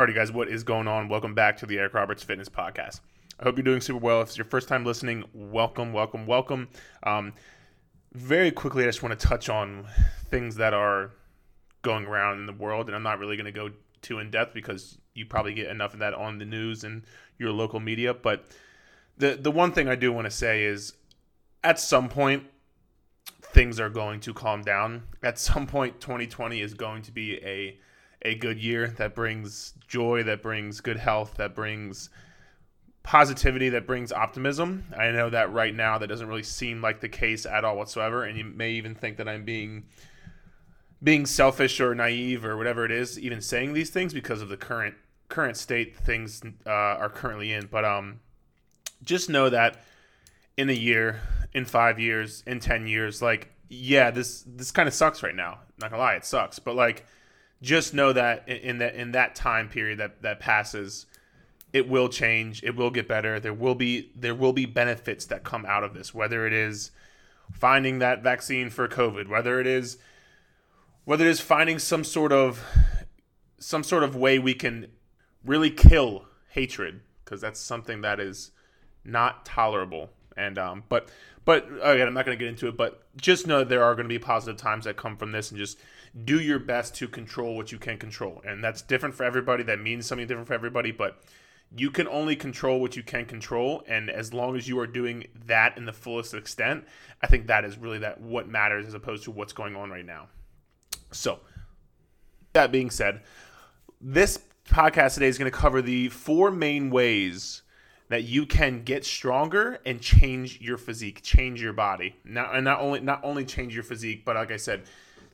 Alrighty, guys, what is going on? Welcome back to the Eric Roberts Fitness Podcast. I hope you're doing super well. If it's your first time listening, welcome, welcome, welcome. Um, very quickly, I just want to touch on things that are going around in the world, and I'm not really going to go too in depth because you probably get enough of that on the news and your local media. But the the one thing I do want to say is, at some point, things are going to calm down. At some point, 2020 is going to be a a good year that brings joy, that brings good health, that brings positivity, that brings optimism. I know that right now that doesn't really seem like the case at all whatsoever, and you may even think that I'm being being selfish or naive or whatever it is, even saying these things because of the current current state things uh, are currently in. But um, just know that in a year, in five years, in ten years, like yeah, this this kind of sucks right now. Not gonna lie, it sucks. But like, just know that in that in that time period that that passes, it will change. It will get better. There will be there will be benefits that come out of this. Whether it is finding that vaccine for COVID, whether it is whether it is finding some sort of some sort of way we can really kill hatred because that's something that is not tolerable and um but but again i'm not going to get into it but just know there are going to be positive times that come from this and just do your best to control what you can control. And that's different for everybody. That means something different for everybody but you can only control what you can control. And as long as you are doing that in the fullest extent i think that is really that what matters as opposed to what's going on right now. So, that being said, this podcast today is going to cover the four main ways that you can get stronger and change your physique, change your body. Not and not only not only change your physique, but like I said,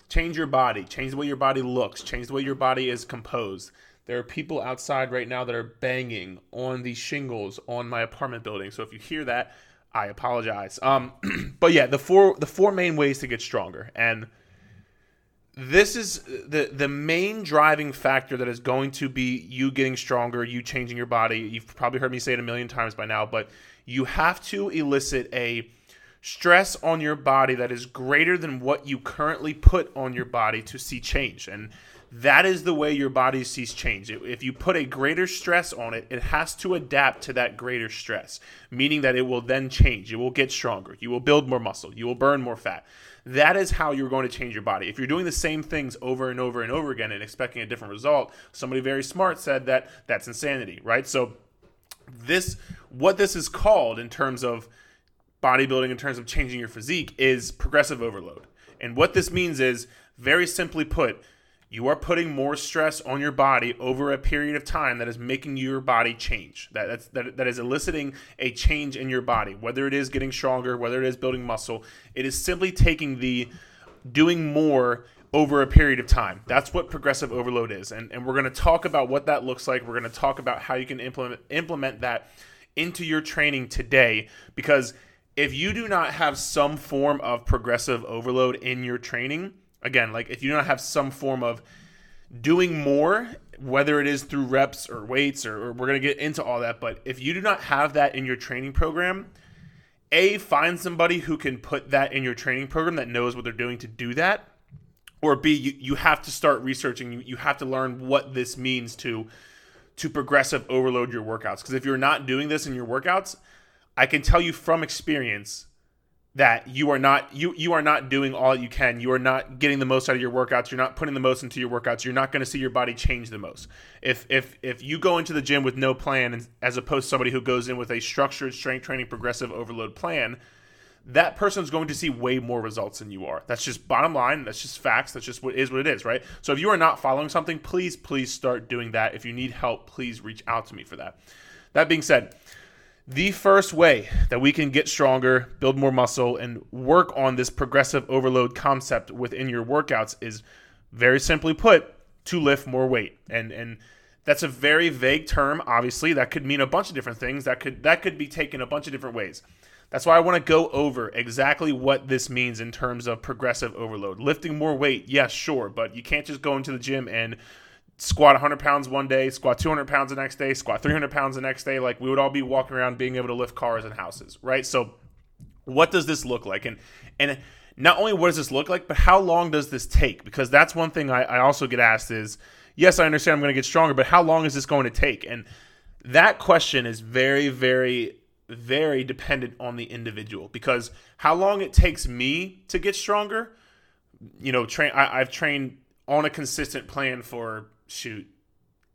change your body, change the way your body looks, change the way your body is composed. There are people outside right now that are banging on the shingles on my apartment building. So if you hear that, I apologize. Um, but yeah, the four the four main ways to get stronger and this is the the main driving factor that is going to be you getting stronger, you changing your body. You've probably heard me say it a million times by now, but you have to elicit a stress on your body that is greater than what you currently put on your body to see change. And that is the way your body sees change. If you put a greater stress on it, it has to adapt to that greater stress, meaning that it will then change. It will get stronger. You will build more muscle. You will burn more fat. That is how you're going to change your body. If you're doing the same things over and over and over again and expecting a different result, somebody very smart said that that's insanity, right? So this what this is called in terms of bodybuilding in terms of changing your physique is progressive overload. And what this means is very simply put, you are putting more stress on your body over a period of time that is making your body change. That, that's, that, that is eliciting a change in your body, whether it is getting stronger, whether it is building muscle. It is simply taking the doing more over a period of time. That's what progressive overload is. And, and we're going to talk about what that looks like. We're going to talk about how you can implement, implement that into your training today because if you do not have some form of progressive overload in your training, again, like if you don't have some form of doing more, whether it is through reps or weights, or, or we're going to get into all that, but if you do not have that in your training program, A, find somebody who can put that in your training program that knows what they're doing to do that. Or B, you, you have to start researching. You, you have to learn what this means to to progressive overload your workouts. Because if you're not doing this in your workouts, I can tell you from experience that you are not you you are not doing all you can. You are not getting the most out of your workouts. You're not putting the most into your workouts. You're not going to see your body change the most. If if if you go into the gym with no plan as opposed to somebody who goes in with a structured strength training progressive overload plan that person is going to see way more results than you are. That's just bottom line. That's just facts. That's just what is what it is right? So if you are not following something please please start doing that. If you need help please reach out to me for that. That being said the first way that we can get stronger, build more muscle, and work on this progressive overload concept within your workouts is very simply put to lift more weight. And and that's a very vague term. Obviously, that could mean a bunch of different things. That could that could be taken a bunch of different ways. That's why I want to go over exactly what this means in terms of progressive overload. Lifting more weight, yes, sure, but you can't just go into the gym and squat 100 pounds one day, squat 200 pounds the next day, squat 300 pounds the next day. Like we would all be walking around being able to lift cars and houses, right? So, what does this look like? And and not only what does this look like, but how long does this take? Because that's one thing I, I also get asked is, yes, I understand I'm going to get stronger, but how long is this going to take? And that question is very, very, very dependent on the individual because how long it takes me to get stronger, you know, train. I, have trained on a consistent plan for shoot,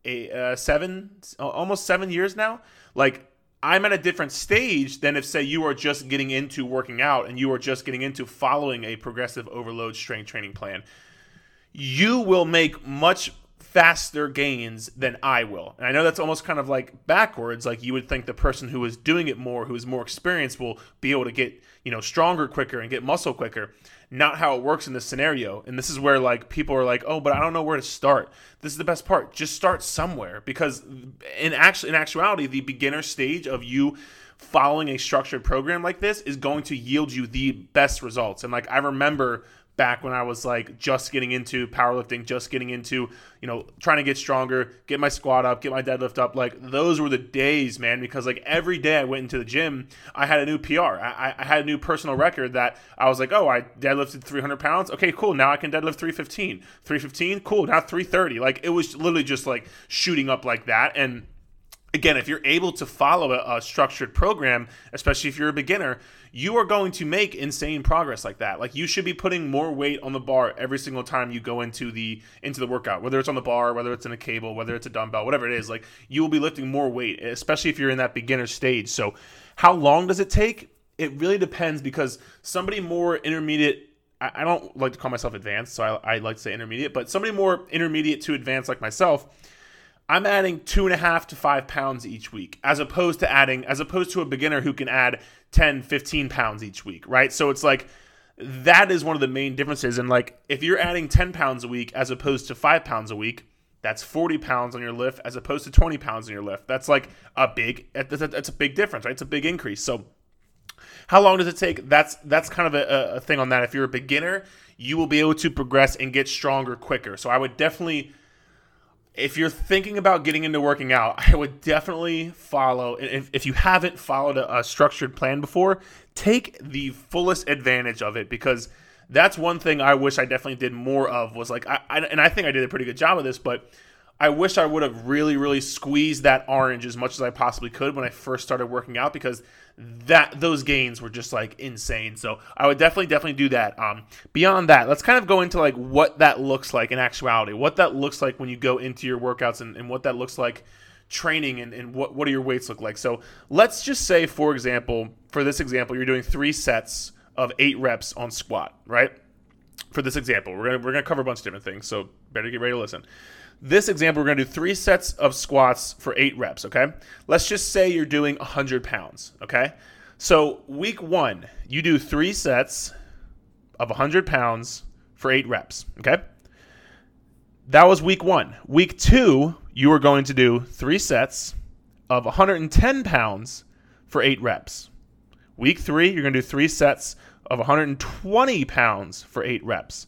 uh, seven, almost seven years now. Like I'm at a different stage than if, say, you are just getting into working out and you are just getting into following a progressive overload strength training plan. You will make much faster gains than I will. And I know that's almost kind of like backwards. Like you would think the person who is doing it more, who is more experienced, will be able to get, you know, stronger quicker and get muscle quicker. Not how it works in this scenario. And this is where like people are like, oh, but I don't know where to start. This is the best part. Just start somewhere. Because in actual in actuality, the beginner stage of you following a structured program like this is going to yield you the best results. And like I remember back when I was like just getting into powerlifting, just getting into, you know, trying to get stronger, get my squat up, get my deadlift up. Like those were the days, man, because like every day I went into the gym, I had a new PR. I, I had a new personal record that I was like, oh, I deadlifted 300 pounds. Okay, cool. Now I can deadlift 315. 315, cool. Now 330. Like it was literally just like shooting up like that. And again, if you're able to follow a, a, structured program, especially if you're a beginner, you are going to make insane progress like that. Like you should be putting more weight on the bar every single time you go into the into the workout, whether it's on the bar, whether it's in a cable, whether it's a dumbbell, whatever it is. Like you will be lifting more weight, especially if you're in that beginner stage. So, how long does it take? It really depends because somebody more intermediate I don't like to call myself advanced, so I, I like to say intermediate, but somebody more intermediate to advanced like myself, I'm adding two and a half to five pounds each week, as opposed to adding, as opposed to a beginner who can add 10, 15 pounds each week, right? So it's like that is one of the main differences. And like if you're adding 10 pounds a week as opposed to five pounds a week, that's 40 pounds on your lift as opposed to 20 pounds on your lift. That's like a big, that's a big difference, right? It's a big increase. So how long does it take? That's that's kind of a, a thing on that. If you're a beginner, you will be able to progress and get stronger quicker. So I would definitely if you're thinking about getting into working out, I would definitely follow. If, if you haven't followed a, a, structured plan before, take the fullest advantage of it because that's one thing I wish I definitely did more of. Was like, I, I and I think I did a pretty good job of this, but I wish I would have really, really squeezed that orange as much as I possibly could when I first started working out because that those gains were just like insane. So I would definitely, definitely do that. Um, beyond that, let's kind of go into like what that looks like in actuality, what that looks like when you go into your workouts and, and what that looks like training and, and what, what do your weights look like. So let's just say, for example, for this example, you're doing three sets of eight reps on squat, right? For this example, we're gonna we're gonna cover a bunch of different things, so better get ready to listen. This example, we're going to do three sets of squats for eight reps, okay? Let's just say you're doing 100 pounds, okay? So, week one, you do three sets of 100 pounds for eight reps, okay? That was week one. Week two, you are going to do three sets of 110 pounds for eight reps. Week three, you're going to do three sets of 120 pounds for eight reps.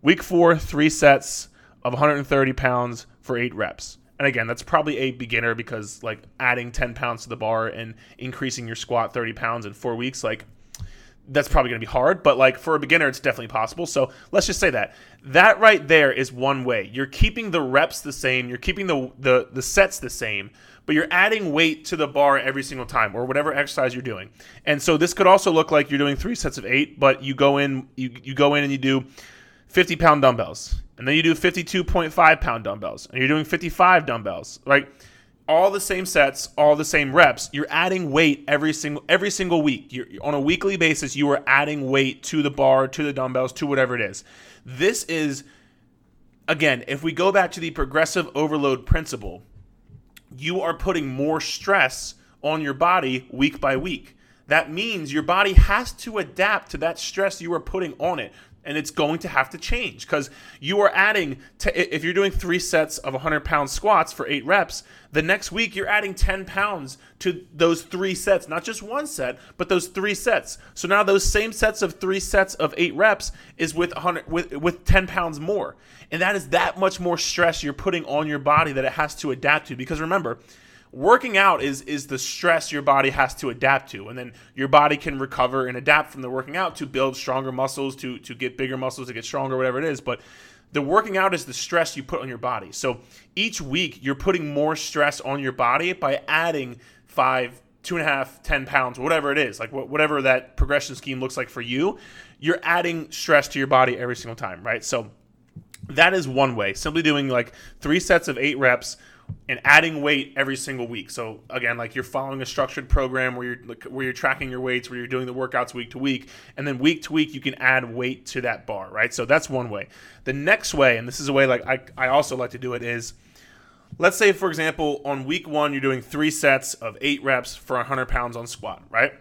Week four, three sets of 130 pounds for eight reps. And again, that's probably a beginner because like adding 10 pounds to the bar and increasing your squat 30 pounds in four weeks, like that's probably going to be hard. But like for a beginner, it's definitely possible. So let's just say that that right there is one way. You're keeping the reps the same. You're keeping the the the sets the same, but you're adding weight to the bar every single time or whatever exercise you're doing. And so this could also look like you're doing three sets of eight, but you go in you you go in and you do 50 pound dumbbells and then you do 52.5 pound dumbbells, and you're doing 55 dumbbells, right? All the same sets, all the same reps. You're adding weight every single every single week. You're, on a weekly basis, you are adding weight to the bar, to the dumbbells, to whatever it is. This is again, if we go back to the progressive overload principle, you are putting more stress on your body week by week. That means your body has to adapt to that stress you are putting on it and it's going to have to change because you are adding to, if you're doing three sets of 100 pound squats for eight reps the next week you're adding 10 pounds to those three sets not just one set but those three sets. So now those same sets of three sets of eight reps is with 100 with with 10 pounds more. And that is that much more stress you're putting on your body that it has to adapt to because remember working out is is the stress your body has to adapt to and then your body can recover and adapt from the working out to build stronger muscles to to get bigger muscles to get stronger whatever it is but The working out is the stress you put on your body. So each week you're putting more stress on your body by adding five, two and a half, ten pounds, whatever it is, like whatever that progression scheme looks like for you. You're adding stress to your body every single time, right? So that is one way. Simply doing like three sets of eight reps and adding weight every single week. So again, like you're following a structured program where you're like, where you're tracking your weights, where you're doing the workouts week to week, and then week to week you can add weight to that bar, right? So that's one way. The next way, and this is a way like I, I also like to do it is let's say for example on week one you're doing three sets of eight reps for 100 pounds on squat, right?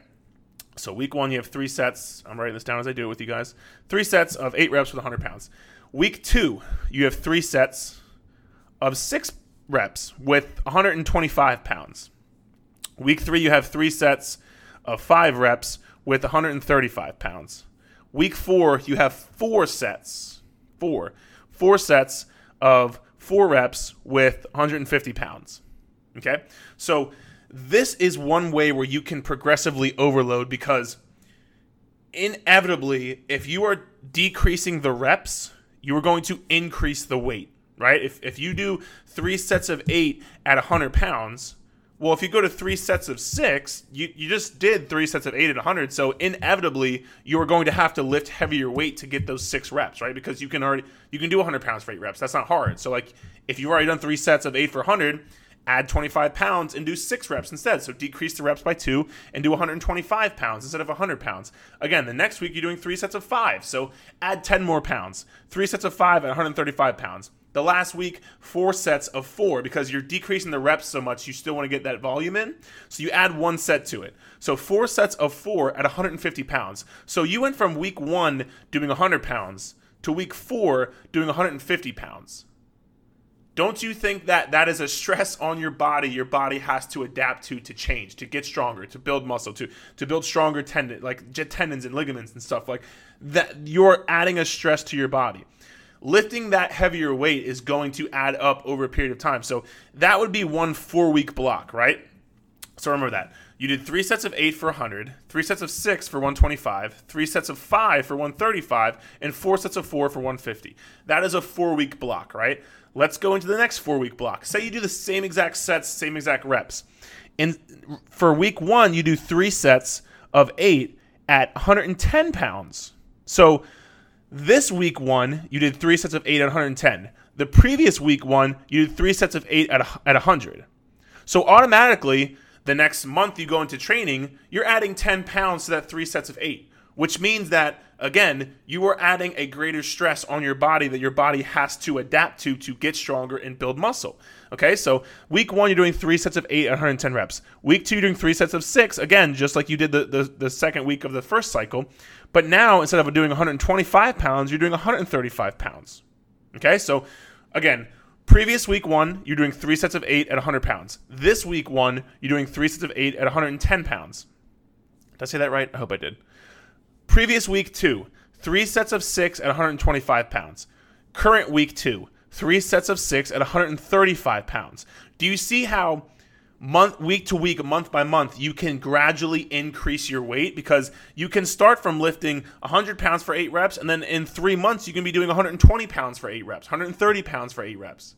So week one you have three sets. I'm writing this down as I do it with you guys. Three sets of eight reps with 100 pounds. Week two you have three sets of six reps with 125 pounds. Week three, you have three sets of five reps with 135 pounds. Week four, you have four sets, four, four sets of four reps with 150 pounds. Okay, so this is one way where you can progressively overload because inevitably, if you are decreasing the reps, you are going to increase the weight right? If, if you do three sets of eight at 100 pounds, well, if you go to three sets of six, you, you just did three sets of eight at 100. So inevitably, you are going to have to lift heavier weight to get those six reps, right? Because you can already you can do 100 pounds for eight reps. That's not hard. So like if you've already done three sets of eight for 100, add 25 pounds and do six reps instead. So decrease the reps by two and do 125 pounds instead of 100 pounds. Again, the next week you're doing three sets of five. So add 10 more pounds. Three sets of five at 135 pounds. The last week, four sets of four because you're decreasing the reps so much, you still want to get that volume in. So you add one set to it. So four sets of four at 150 pounds. So you went from week one doing 100 pounds to week four doing 150 pounds. Don't you think that that is a stress on your body? Your body has to adapt to to change, to get stronger, to build muscle, to to build stronger tendon, like tendons and ligaments and stuff like that. You're adding a stress to your body lifting that heavier weight is going to add up over a period of time. So that would be one four week block, right? So remember that. You did three sets of eight for 100, three sets of six for 125, three sets of five for 135, and four sets of four for 150. That is a four week block, right? Let's go into the next four week block. Say you do the same exact sets, same exact reps. And for week one, you do three sets of eight at 110 pounds. So this week one, you did three sets of eight at 110. The previous week one, you did three sets of eight at, at 100. So automatically, the next month you go into training, you're adding 10 pounds to that three sets of eight, which means that, again, you are adding a greater stress on your body that your body has to adapt to to get stronger and build muscle. Okay, so week one, you're doing three sets of eight at 110 reps. Week two, you're doing three sets of six, again, just like you did the, the, the second week of the first cycle. But now, instead of doing 125 pounds, you're doing 135 pounds. Okay, so again, previous week one, you're doing three sets of eight at 100 pounds. This week one, you're doing three sets of eight at 110 pounds. Did I say that right? I hope I did. Previous week two, three sets of six at 125 pounds. Current week two, three sets of six at 135 pounds. Do you see how month week to week month by month you can gradually increase your weight because you can start from lifting 100 pounds for eight reps and then in three months you can be doing 120 pounds for eight reps 130 pounds for eight reps.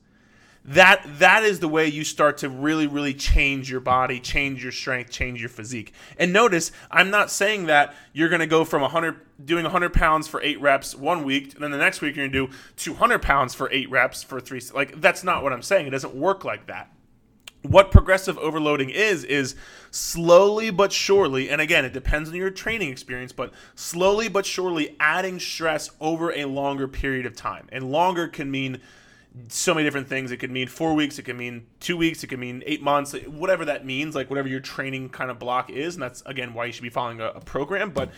That that is the way you start to really really change your body change your strength change your physique. And notice i'm not saying that you're going to go from 100 doing 100 pounds for eight reps one week and then the next week you're going to do 200 pounds for eight reps for three like that's not what i'm saying. It doesn't work like that what progressive overloading is is slowly but surely and again it depends on your training experience but slowly but surely adding stress over a longer period of time. And longer can mean so many different things. It could mean four weeks it could mean two weeks it could mean eight months whatever that means like whatever your training kind of block is and that's again why you should be following a, a program. But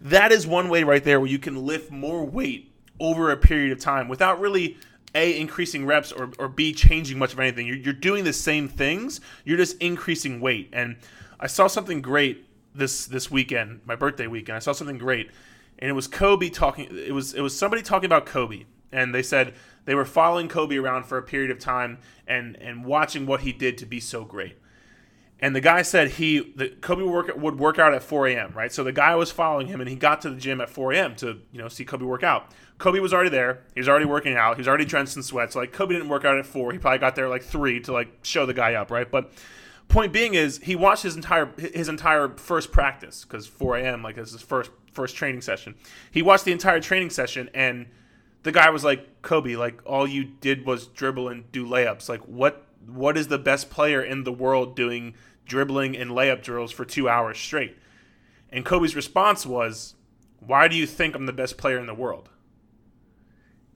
that is one way right there where you can lift more weight over a period of time without really a increasing reps or, or b changing much of anything. You're, you're doing the same things you're just increasing weight. And i saw something great this this weekend my birthday weekend. I saw something great and it was kobe talking it was it was somebody talking about kobe. And they said they were following kobe around for a period of time and and watching what he did to be so great And the guy said he the Kobe would work, would work out at 4 a.m. Right, so the guy was following him, and he got to the gym at 4 a.m. to you know see Kobe work out. Kobe was already there. He was already working out. He was already drenched in sweat. So like Kobe didn't work out at four. He probably got there like three to like show the guy up, right? But point being is he watched his entire his entire first practice because 4 a.m. like this is his first first training session. He watched the entire training session and the guy was like, Kobe, like all you did was dribble and do layups. Like what what is the best player in the world doing dribbling and layup drills for two hours straight? And Kobe's response was, Why do you think I'm the best player in the world?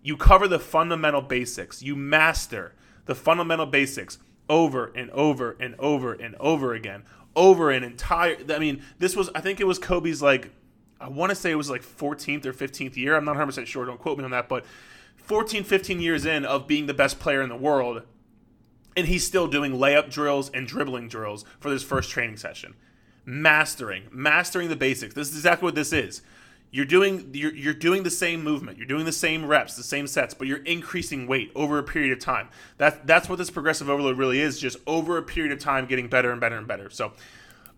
You cover the fundamental basics. You master the fundamental basics over and over and over and over again. Over an entire I mean, this was I think it was Kobe's like I want to say it was like 14th or 15th year. I'm not 100% sure. Don't quote me on that, but 14, 15 years in of being the best player in the world, and he's still doing layup drills and dribbling drills for this first training session. Mastering, mastering the basics. This is exactly what this is. You're doing you're, you're doing the same movement. You're doing the same reps, the same sets, but you're increasing weight over a period of time. That that's what this progressive overload really is, just over a period of time getting better and better and better. So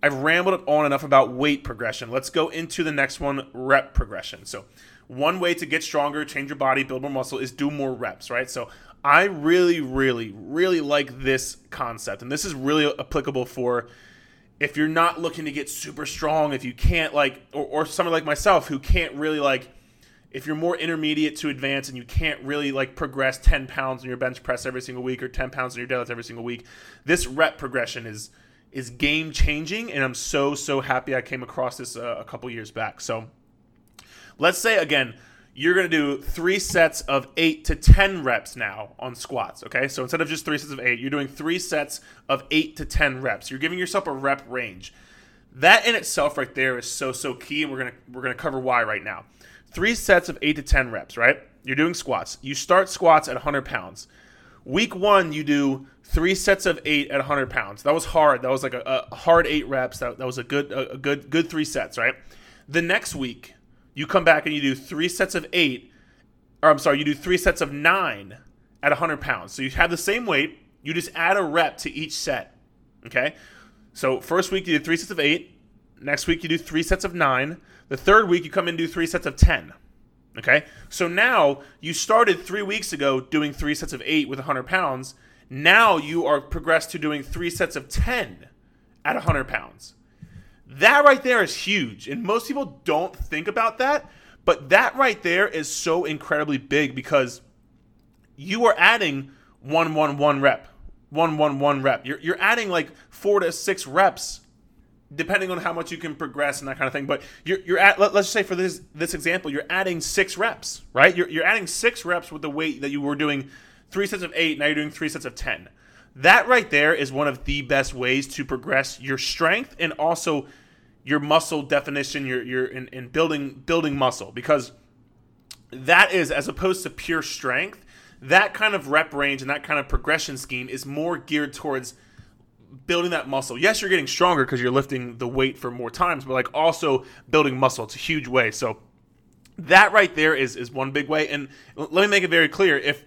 I've rambled on enough about weight progression. Let's go into the next one, rep progression. So, one way to get stronger, change your body, build more muscle is do more reps, right? So, I really, really, really like this concept. And this is really applicable for if you're not looking to get super strong, if you can't, like, or, or someone like myself who can't really, like, if you're more intermediate to advance and you can't really like progress 10 pounds in your bench press every single week or 10 pounds in your deadlift every single week, this rep progression is is game changing, and I'm so so happy I came across this uh, a couple years back. So let's say again, you're going to do three sets of eight to 10 reps now on squats. Okay. So instead of just three sets of eight, you're doing three sets of eight to 10 reps. You're giving yourself a rep range. That in itself right there is so, so key. And we're going to, we're going to cover why right now. Three sets of eight to 10 reps, right? You're doing squats. You start squats at 100 pounds. Week one, you do three sets of eight at 100 pounds. That was hard. That was like a, a hard eight reps. That, that was a good, a, a good, good three sets, right? The next week, you come back and you do three sets of eight, or I'm sorry, you do three sets of nine at 100 pounds. So you have the same weight, you just add a rep to each set. Okay? So first week you do three sets of eight. Next week you do three sets of nine. The third week you come in and do three sets of 10. Okay? So now you started three weeks ago doing three sets of eight with 100 pounds. Now you are progressed to doing three sets of 10 at 100 pounds. That right there is huge. And most people don't think about that. But that right there is so incredibly big because you are adding one, one, one rep, one, one, one rep. You're, you're adding like four to six reps depending on how much you can progress and that kind of thing. But you're, you're at, let, us just say for this this example, you're adding six reps, right? You're, you're adding six reps with the weight that you were doing three sets of eight, now you're doing three sets of 10. That right there is one of the best ways to progress your strength and also your muscle definition, your, your in, in building building muscle because that is as opposed to pure strength, that kind of rep range and that kind of progression scheme is more geared towards – building that muscle. Yes, you're getting stronger because you're lifting the weight for more times, but like also building muscle. It's a huge way. So that right there is is one big way. And let me make it very clear: if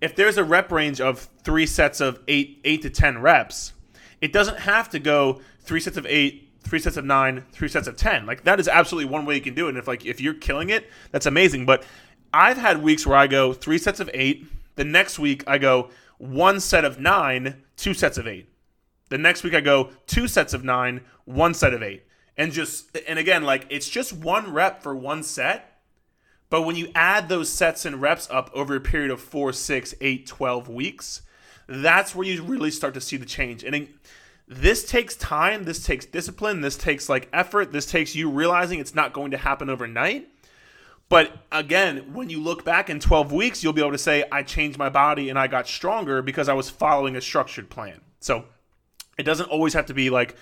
if there's a rep range of three sets of eight eight to ten reps, it doesn't have to go three sets of eight, three sets of nine, three sets of ten. Like that is absolutely one way you can do it. And if like if you're killing it, that's amazing. But I've had weeks where I go three sets of eight. The next week I go one set of nine, two sets of eight. The next week I go two sets of nine, one set of eight. And just and again, like it's just one rep for one set. But when you add those sets and reps up over a period of four, six, eight, 12 weeks, that's where you really start to see the change. And this takes time, this takes discipline, this takes like effort, this takes you realizing it's not going to happen overnight. But again, when you look back in 12 weeks, you'll be able to say, I changed my body and I got stronger because I was following a structured plan. So it doesn't always have to be like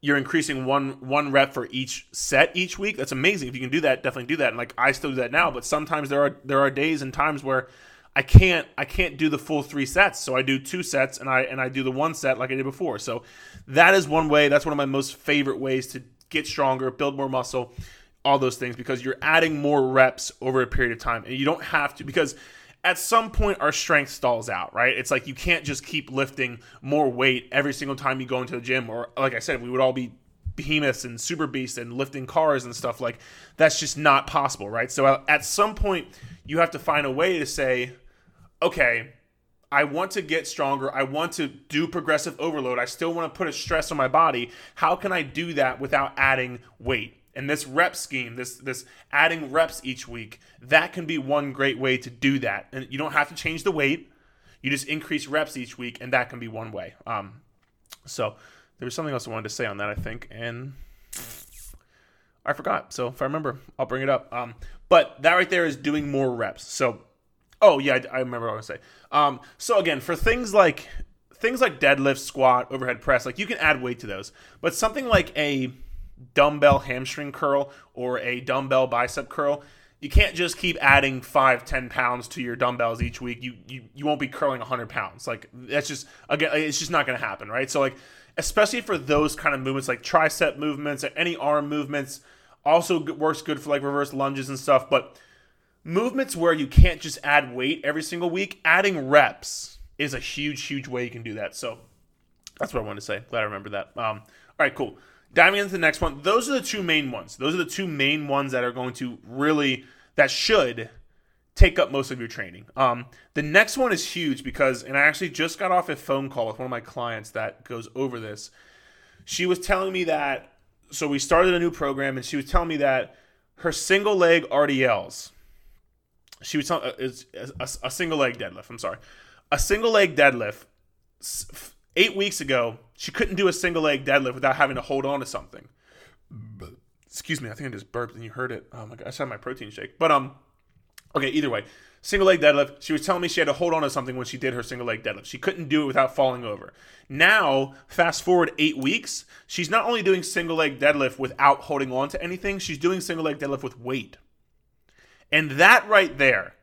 you're increasing one one rep for each set each week. That's amazing. If you can do that, definitely do that. And like I still do that now, but sometimes there are there are days and times where I can't I can't do the full three sets. So I do two sets and I and I do the one set like I did before. So that is one way. That's one of my most favorite ways to get stronger, build more muscle, all those things because you're adding more reps over a period of time. And you don't have to because at some point our strength stalls out, right? It's like you can't just keep lifting more weight every single time you go into the gym, or like I said, we would all be behemoths and super beasts and lifting cars and stuff like that's just not possible, right? So uh, at some point you have to find a way to say, okay, I want to get stronger. I want to do progressive overload. I still want to put a stress on my body. How can I do that without adding weight? And this rep scheme, this this adding reps each week, that can be one great way to do that. And you don't have to change the weight. You just increase reps each week, and that can be one way. Um, so there was something else I wanted to say on that, I think, and I forgot. So if I remember, I'll bring it up. Um, but that right there is doing more reps. So, oh yeah, I, I remember what I was say. Um, so again, for things like things like deadlift, squat, overhead press, like you can add weight to those. But something like a dumbbell hamstring curl or a dumbbell bicep curl, you can't just keep adding five, ten pounds to your dumbbells each week. You you, you won't be curling hundred pounds. Like that's just again, it's just not going to happen, right? So like, especially for those kind of movements, like tricep movements or any arm movements, also works good for like reverse lunges and stuff. But movements where you can't just add weight every single week, adding reps is a huge, huge way you can do that. So that's what I wanted to say. Glad I remember that. Um, all right, cool diving into the next one, those are the two main ones. Those are the two main ones that are going to really that should take up most of your training. Um, the next one is huge because, and I actually just got off a phone call with one of my clients that goes over this. She was telling me that, so we started a new program, and she was telling me that her single leg RDLs, she was telling uh, is a, a single leg deadlift. I'm sorry, a single leg deadlift eight weeks ago, she couldn't do a single leg deadlift without having to hold on to something. Excuse me, I think I just burped and you heard it. Oh my god, I just had my protein shake. But um, okay, either way, single leg deadlift. She was telling me she had to hold on to something when she did her single leg deadlift. She couldn't do it without falling over. Now, fast forward eight weeks, she's not only doing single leg deadlift without holding on to anything, she's doing single leg deadlift with weight. And that right there,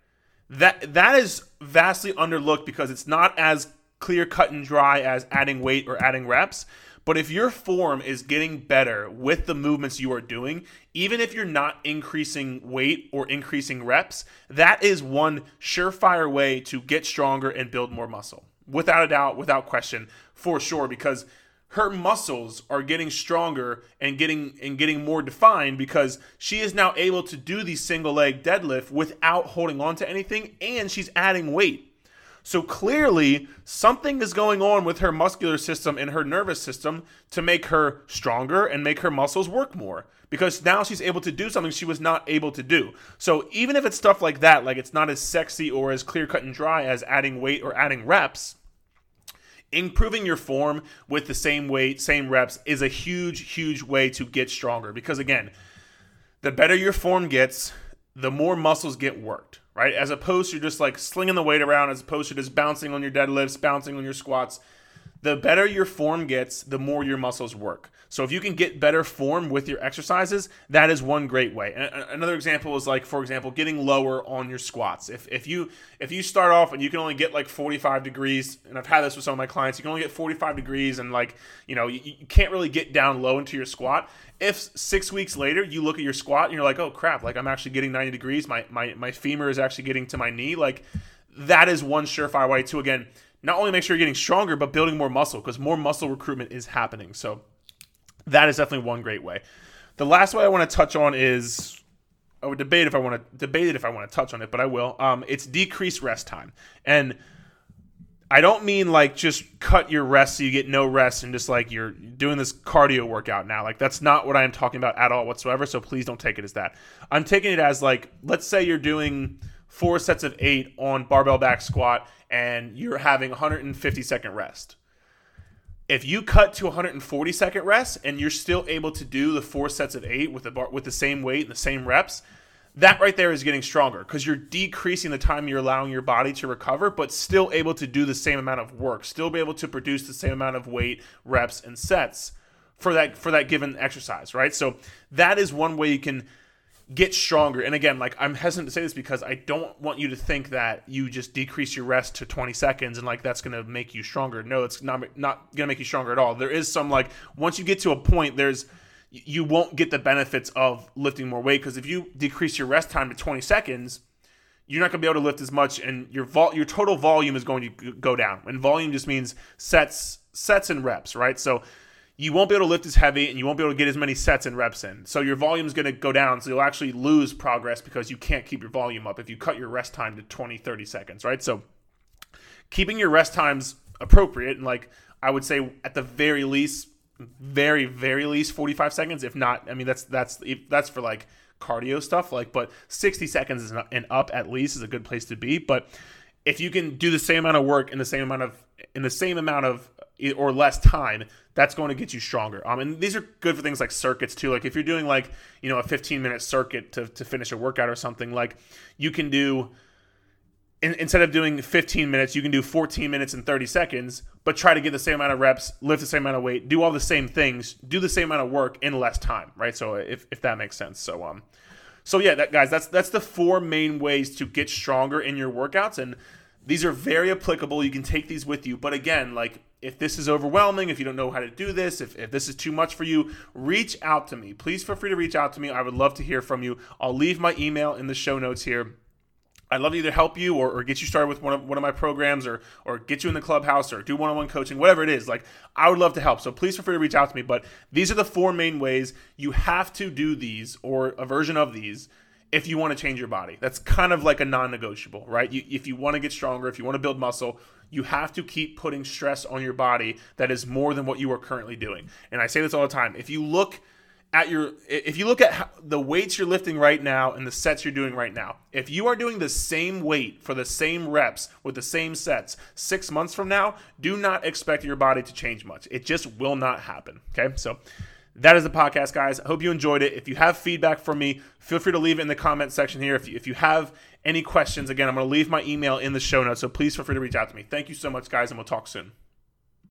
that that is vastly underlooked because it's not as clear cut and dry as adding weight or adding reps. But if your form is getting better with the movements you are doing, even if you're not increasing weight or increasing reps, that is one surefire way to get stronger and build more muscle. Without a doubt, without question, for sure, because her muscles are getting stronger and getting and getting more defined because she is now able to do the single leg deadlift without holding on to anything and she's adding weight so clearly, something is going on with her muscular system and her nervous system to make her stronger and make her muscles work more. Because now she's able to do something she was not able to do. So even if it's stuff like that, like it's not as sexy or as clear cut and dry as adding weight or adding reps, improving your form with the same weight, same reps is a huge, huge way to get stronger. Because again, the better your form gets, the more muscles get worked right? As opposed to just like slinging the weight around, as opposed to just bouncing on your deadlifts, bouncing on your squats. The better your form gets, the more your muscles work. So if you can get better form with your exercises, that is one great way. Another example is like, for example, getting lower on your squats. If, if you if you start off and you can only get like 45 degrees, and I've had this with some of my clients, you can only get 45 degrees, and like you know you, you can't really get down low into your squat. If six weeks later you look at your squat and you're like, oh crap, like I'm actually getting 90 degrees, my my my femur is actually getting to my knee, like that is one surefire way to again not only make sure you're getting stronger, but building more muscle because more muscle recruitment is happening. So that is definitely one great way. The last way I want to touch on is I would debate if I want to debate it if I want to touch on it, but I will. Um, it's decreased rest time, and I don't mean like just cut your rest so you get no rest and just like you're doing this cardio workout now. Like that's not what I am talking about at all whatsoever. So please don't take it as that. I'm taking it as like let's say you're doing four sets of eight on barbell back squat and you're having 150 second rest if you cut to 140 second rest and you're still able to do the four sets of eight with the bar, with the same weight and the same reps, that right there is getting stronger because you're decreasing the time you're allowing your body to recover, but still able to do the same amount of work, still be able to produce the same amount of weight, reps, and sets for that for that given exercise, right? So that is one way you can get stronger. And again, like I'm hesitant to say this because I don't want you to think that you just decrease your rest to 20 seconds and like that's going to make you stronger. No, it's not not going to make you stronger at all. There is some like once you get to a point there's you won't get the benefits of lifting more weight because if you decrease your rest time to 20 seconds, you're not going to be able to lift as much, and your vol- your total volume is going to go down. And volume just means sets sets and reps, right? So you won't be able to lift as heavy and you won't be able to get as many sets and reps in. So your volume is going to go down. So you'll actually lose progress because you can't keep your volume up if you cut your rest time to 20, 30 seconds, right? So keeping your rest times appropriate and like I would say at the very least, very, very least 45 seconds. If not, I mean, that's, that's, that's for like cardio stuff. Like, but 60 seconds and up at least is a good place to be. But if you can do the same amount of work in the same amount of, in the same amount of or less time, that's going to get you stronger. Um, and these are good for things like circuits too. Like if you're doing like you know a 15 minute circuit to to finish a workout or something, like you can do. In, instead of doing 15 minutes, you can do 14 minutes and 30 seconds, but try to get the same amount of reps, lift the same amount of weight, do all the same things, do the same amount of work in less time, right? So if, if that makes sense. So um, so yeah, that guys, that's that's the four main ways to get stronger in your workouts, and these are very applicable. You can take these with you, but again, like if this is overwhelming, if you don't know how to do this, if, if this is too much for you, reach out to me. Please feel free to reach out to me. I would love to hear from you. I'll leave my email in the show notes here. I'd love to either help you or, or, get you started with one of one of my programs or or get you in the clubhouse or do one-on-one coaching, whatever it is. Like I would love to help. So please feel free to reach out to me. But these are the four main ways you have to do these or a version of these if you want to change your body. That's kind of like a non-negotiable, right? You, if you want to get stronger, if you want to build muscle, you have to keep putting stress on your body that is more than what you are currently doing. And I say this all the time. If you look at your if you look at the weights you're lifting right now and the sets you're doing right now if you are doing the same weight for the same reps with the same sets 6 months from now do not expect your body to change much it just will not happen okay so that is the podcast, guys. I hope you enjoyed it. If you have feedback for me, feel free to leave it in the comment section here. If you, if you have any questions, again, I'm going to leave my email in the show notes, so please feel free to reach out to me. Thank you so much, guys, and we'll talk soon.